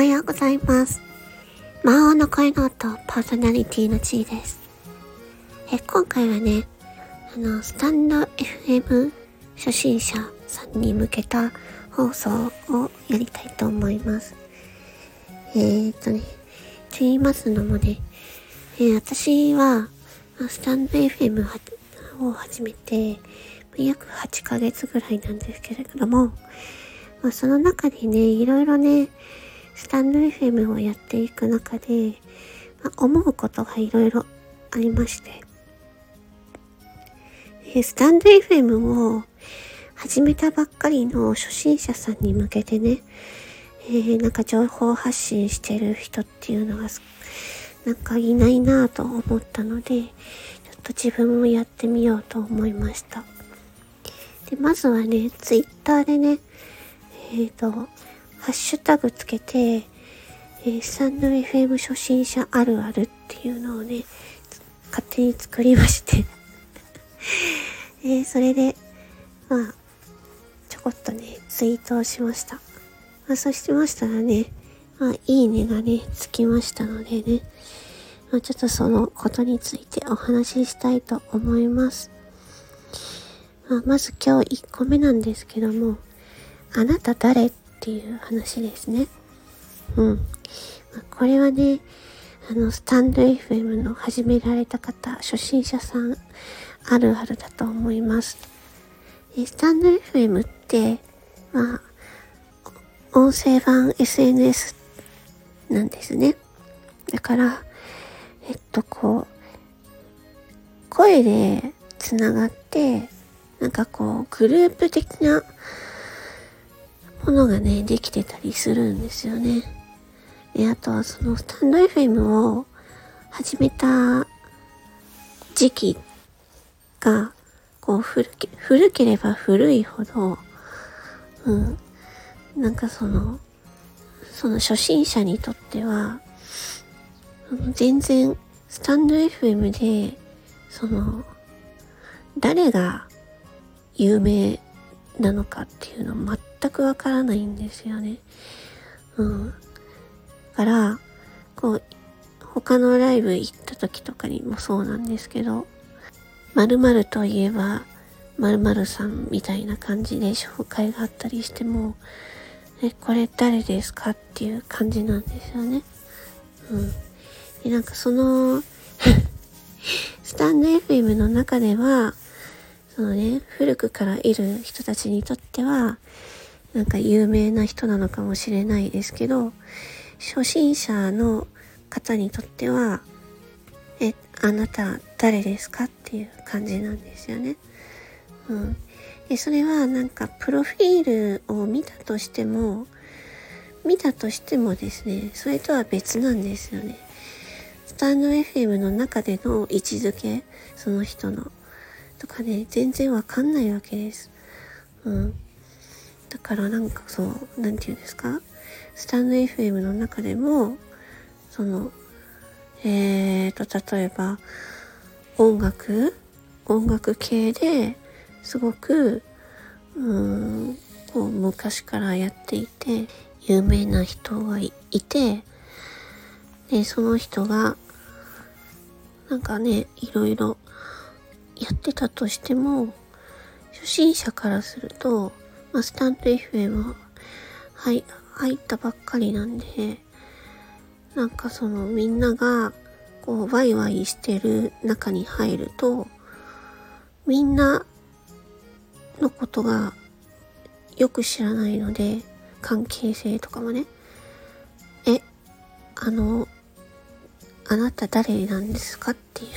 はようございます。魔王の声の音パーソナリティのちーです。え今回はね、あの、スタンド FM 初心者さんに向けた放送をやりたいと思います。えー、っとね、と言いますのもね、えー私は、スタンド FM を始めて、約8ヶ月ぐらいなんですけれども、まあ、その中でね、いろいろね、スタンド FM をやっていく中で、まあ、思うことがいろいろありまして、えスタンド FM を始めたばっかりの初心者さんに向けてね、えーなんか情報発信してる人っていうのがなんかいないなぁと思ったので、ちょっと自分もやってみようと思いました。で、まずはね、ツイッターでね、えっ、と、ハッシュタグつけて、えースタンド FM 初心者あるあるっていうのをね、勝手に作りまして、えーそれで、まあ、ちょこっとね、ツイートをしました。まあ、そうしましたらね、まあ、いいねがね、つきましたのでね、まあ、ちょっとそのことについてお話ししたいと思います。まあ、まず今日1個目なんですけども、あなた誰ていう話ですね。うん。まあ、これはね、あの、スタンド FM の始められた方、初心者さん、あるあるだと思います。えスタンド FM って、まあ、音声版 SNS なんですね。だから、えっと、こう、声でつながって、なんかこう、グループ的なものがね、できてたりするんですよね。で、あとはそのスタンド FM を始めた時期が、こう古け、古ければ古いほど、うん、なんかその、その初心者にとっては、全然、スタンド FM で、その、誰が有名なのかっていうの全くわからないんですよね。うん。だから、こう、他のライブ行った時とかにもそうなんですけど、〇〇といえば、〇〇さんみたいな感じで紹介があったりしても、え、これ誰ですかっていう感じなんですよね。うん。で、なんかその、スタンド FM の中では、そのね、古くからいる人たちにとっては、なんか有名な人なのかもしれないですけど、初心者の方にとっては、え、あなた誰ですか？っていう感じなんですよね。うん。で、それはなんかプロフィールを見たとしても、見たとしてもですね、それとは別なんですよね。スタンド FM の中での位置づけ、その人の、とかね、全然わかんないわけです。うん。だからなんかそう、なんていうんですか？スタンド FM の中でも、その、えーと、例えば、音楽？音楽系ですごく、うん、こう昔からやっていて、有名な人がいいて、で、その人が、なんかね、いろいろやってたとしても、初心者からすると、まあ、スタンド FM はい、入ったばっかりなんで、なんかそのみんなが、こう、ワイワイしてる中に入ると、みんなのことがよく知らないので、関係性とかもね、え、あの、あなた誰なんですかってい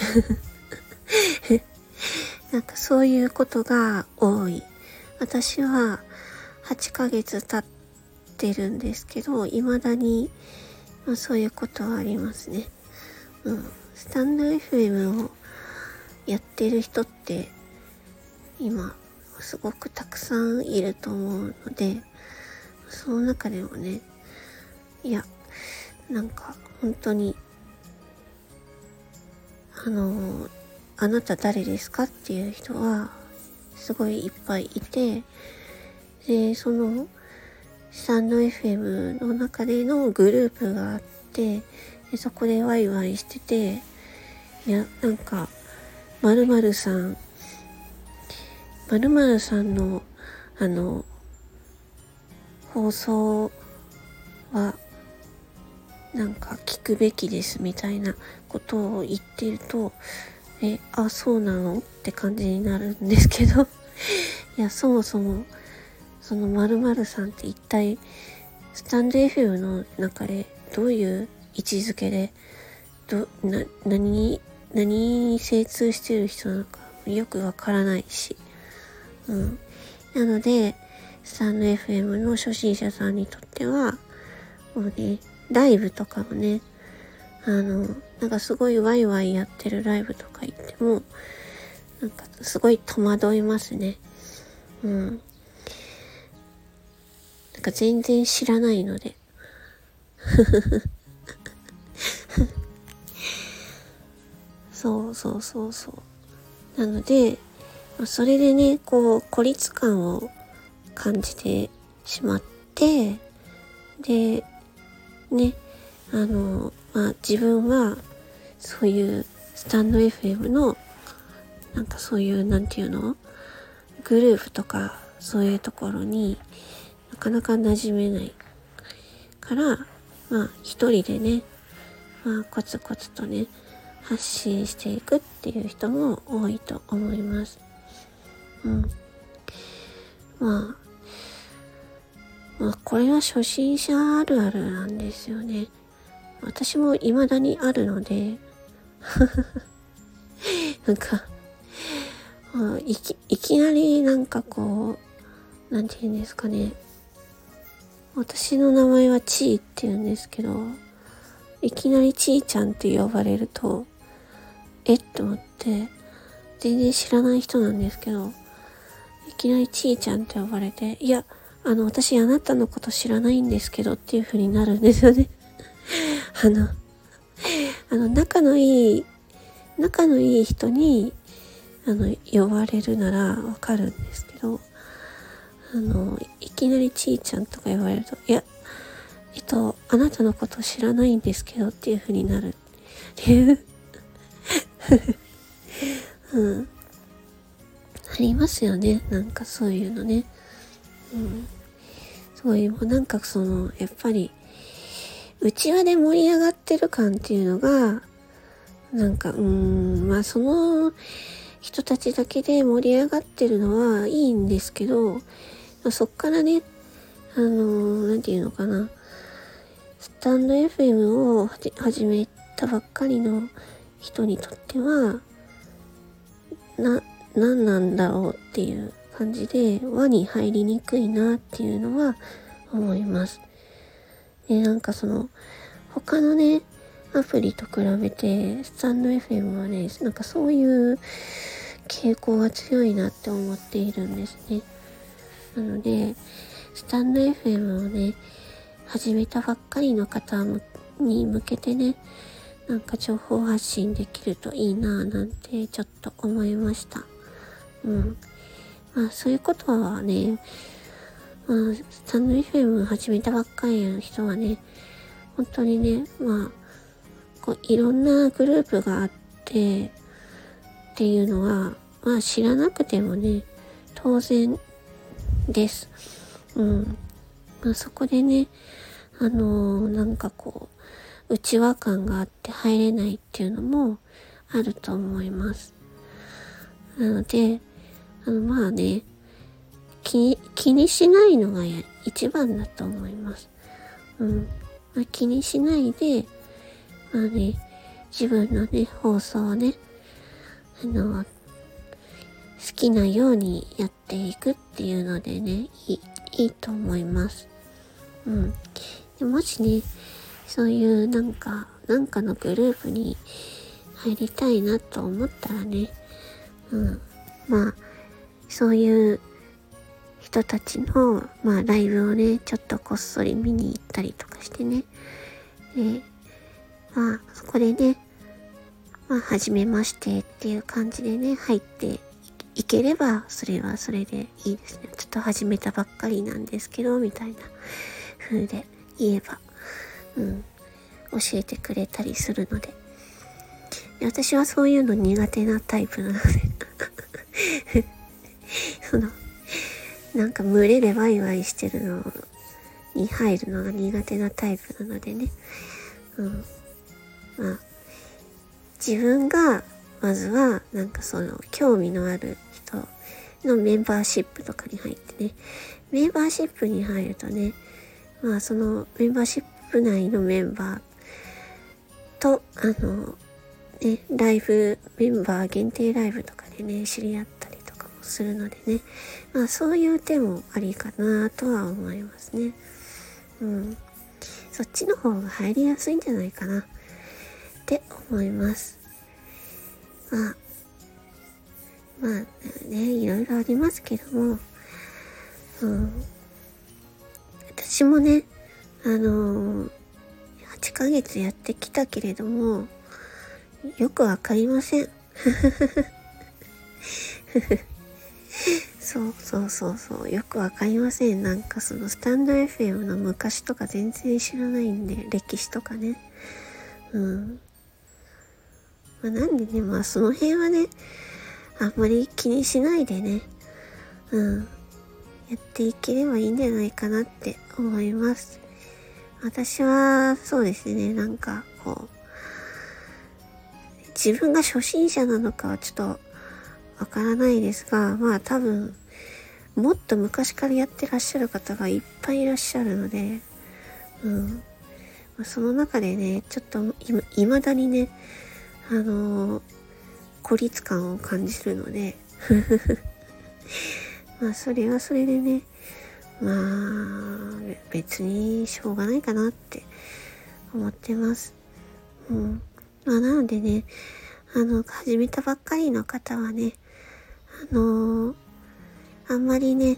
う。なんかそういうことが多い。私は8ヶ月経ってるんですけど、未だに、まあ、そういうことはありますね。うん。スタンド FM をやってる人って、今、すごくたくさんいると思うので、その中でもね、いや、なんか本当に、あの、あなた誰ですかっていう人は、すごいいっぱいいて、で、その、スタンド FM の中でのグループがあってでそこでワイワイしてていやなんかまるさんまるさんのあの放送はなんか聞くべきですみたいなことを言ってるとえあそうなの？って感じになるんですけど。いやそもそもその〇〇さんって一体スタンド FM の中でどういう位置づけでどな何に何に精通してる人なのかよくわからないし、うん、なのでスタンド FM の初心者さんにとってはもうねライブとかもねあのなんかすごいワイワイやってるライブとか行ってもなんかすごい戸惑いますねうんなんか全然知らないので。そうそうそうそう。なので、それでね、こう、孤立感を感じてしまって、で、ね、あの、まあ自分は、そういうスタンド FM の、なんかそういう、なんていうの？グループとか、そういうところに、なかなか馴染めないから、まあ一人でね、まあコツコツとね、発信していくっていう人も多いと思います。うん。まあ、まあこれは初心者あるあるなんですよね。私も未だにあるので なんか、いき、いきなりなんかこう、なんて言うんですかね。私の名前はちーって言うんですけど、いきなりちーちゃんって呼ばれると、えっと思って、全然知らない人なんですけど、いきなりちーちゃんって呼ばれて、いや、あの、私あなたのこと知らないんですけどっていう風になるんですよね。あの、あの、仲のいい、仲のいい人に、あの、呼ばれるならわかるんですけど、あの、いきなりちーちゃんとか言われると、いや、えっと、あなたのこと知らないんですけどっていう風になるっていう うん。ありますよね。なんかそういうのね。うん。そういう、なんかその、やっぱり、内輪で盛り上がってる感っていうのが、なんか、うーん、まあその人たちだけで盛り上がってるのはいいんですけど、そっからね、あのー、なんていうのかな、スタンド FM を始めたばっかりの人にとっては、な、何なんだろうっていう感じで輪に入りにくいなっていうのは思います。で、なんかその、他のね、アプリと比べて、スタンド FM はね、なんかそういう傾向が強いなって思っているんですね。なので、スタンド FM をね、始めたばっかりの方に向けてね、なんか情報発信できるといいなぁなんてちょっと思いました。うん。まあそういうことはね、まあ、スタンド FM 始めたばっかりの人はね、本当にね、まあ、こういろんなグループがあって、っていうのは、まあ知らなくてもね、当然です。うん。まあ、そこでね、あのー、なんかこう、内輪感があって入れないっていうのもあると思います。なので、あの、まあね、気にしないのが一番だと思います。うん。まあ、気にしないで、まあね、自分のね、放送をね、あの、好きなようにやっていくっていうのでね、いいいいと思います。うん。でもしね、そういうなんか、なんかのグループに入りたいなと思ったらね、うん。まあ、そういう人たちの、まあ、ライブをね、ちょっとこっそり見に行ったりとかしてね。で、まあ、そこでね、まあ、はじめましてっていう感じでね、入っていければ、それはそれでいいですね。ちょっと始めたばっかりなんですけど、みたいな風で言えば、うん、教えてくれたりするので。で私はそういうの苦手なタイプなのでその、なんか群れでワイワイしてるのに入るのが苦手なタイプなのでね。うん。まあ、自分が、まずは、なんかその、興味のある人のメンバーシップとかに入ってね、メンバーシップに入るとね、まあそのメンバーシップ内のメンバーと、あの、ね、ライブ、メンバー限定ライブとかでね、知り合ったするのでね、まあそういう手もありかなとは思いますね。うん。そっちの方が入りやすいんじゃないかなって思います。まあ、まあね、いろいろありますけども、うん、私もね、あのー、8ヶ月やってきたけれども、よくわかりません。そうそうそうそう。よくわかりません。なんかそのスタンド FM の昔とか全然知らないんで、歴史とかね。うん。まあ、なんでね、まあその辺はね、あんまり気にしないでね、うん。やっていければいいんじゃないかなって思います。私は、そうですね、なんか、こう、自分が初心者なのかはちょっとわからないですが、まあ多分、もっと昔からやってらっしゃる方がいっぱいいらっしゃるので、うん。ま、その中でね、ちょっといまだにね、あのー、孤立感を感じるので、まあそれはそれでね、まあ別にしょうがないかなって思ってます。うん。まあ、なのでね、あの、始めたばっかりの方はね、あのー、あんまりね、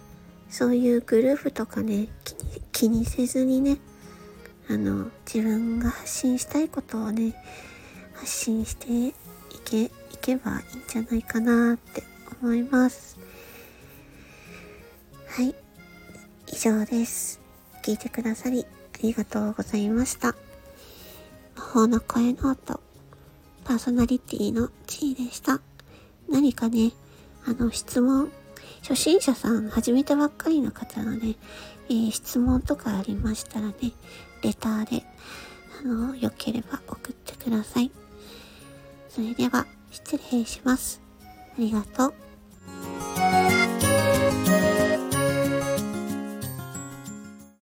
そういうグループとかね、気にせずにね、あの、自分が発信したいことをね、発信していけ、いけばいいんじゃないかなって思います。はい。以上です。聞いてくださりありがとうございました。魔法の声ノートパーソナリティの地位でした。何かね、あの、質問、初心者さん、始めたばっかりの方がね、えー、質問とかありましたらね、レターで、あの、良ければ送ってください。それでは、失礼します。ありがとう。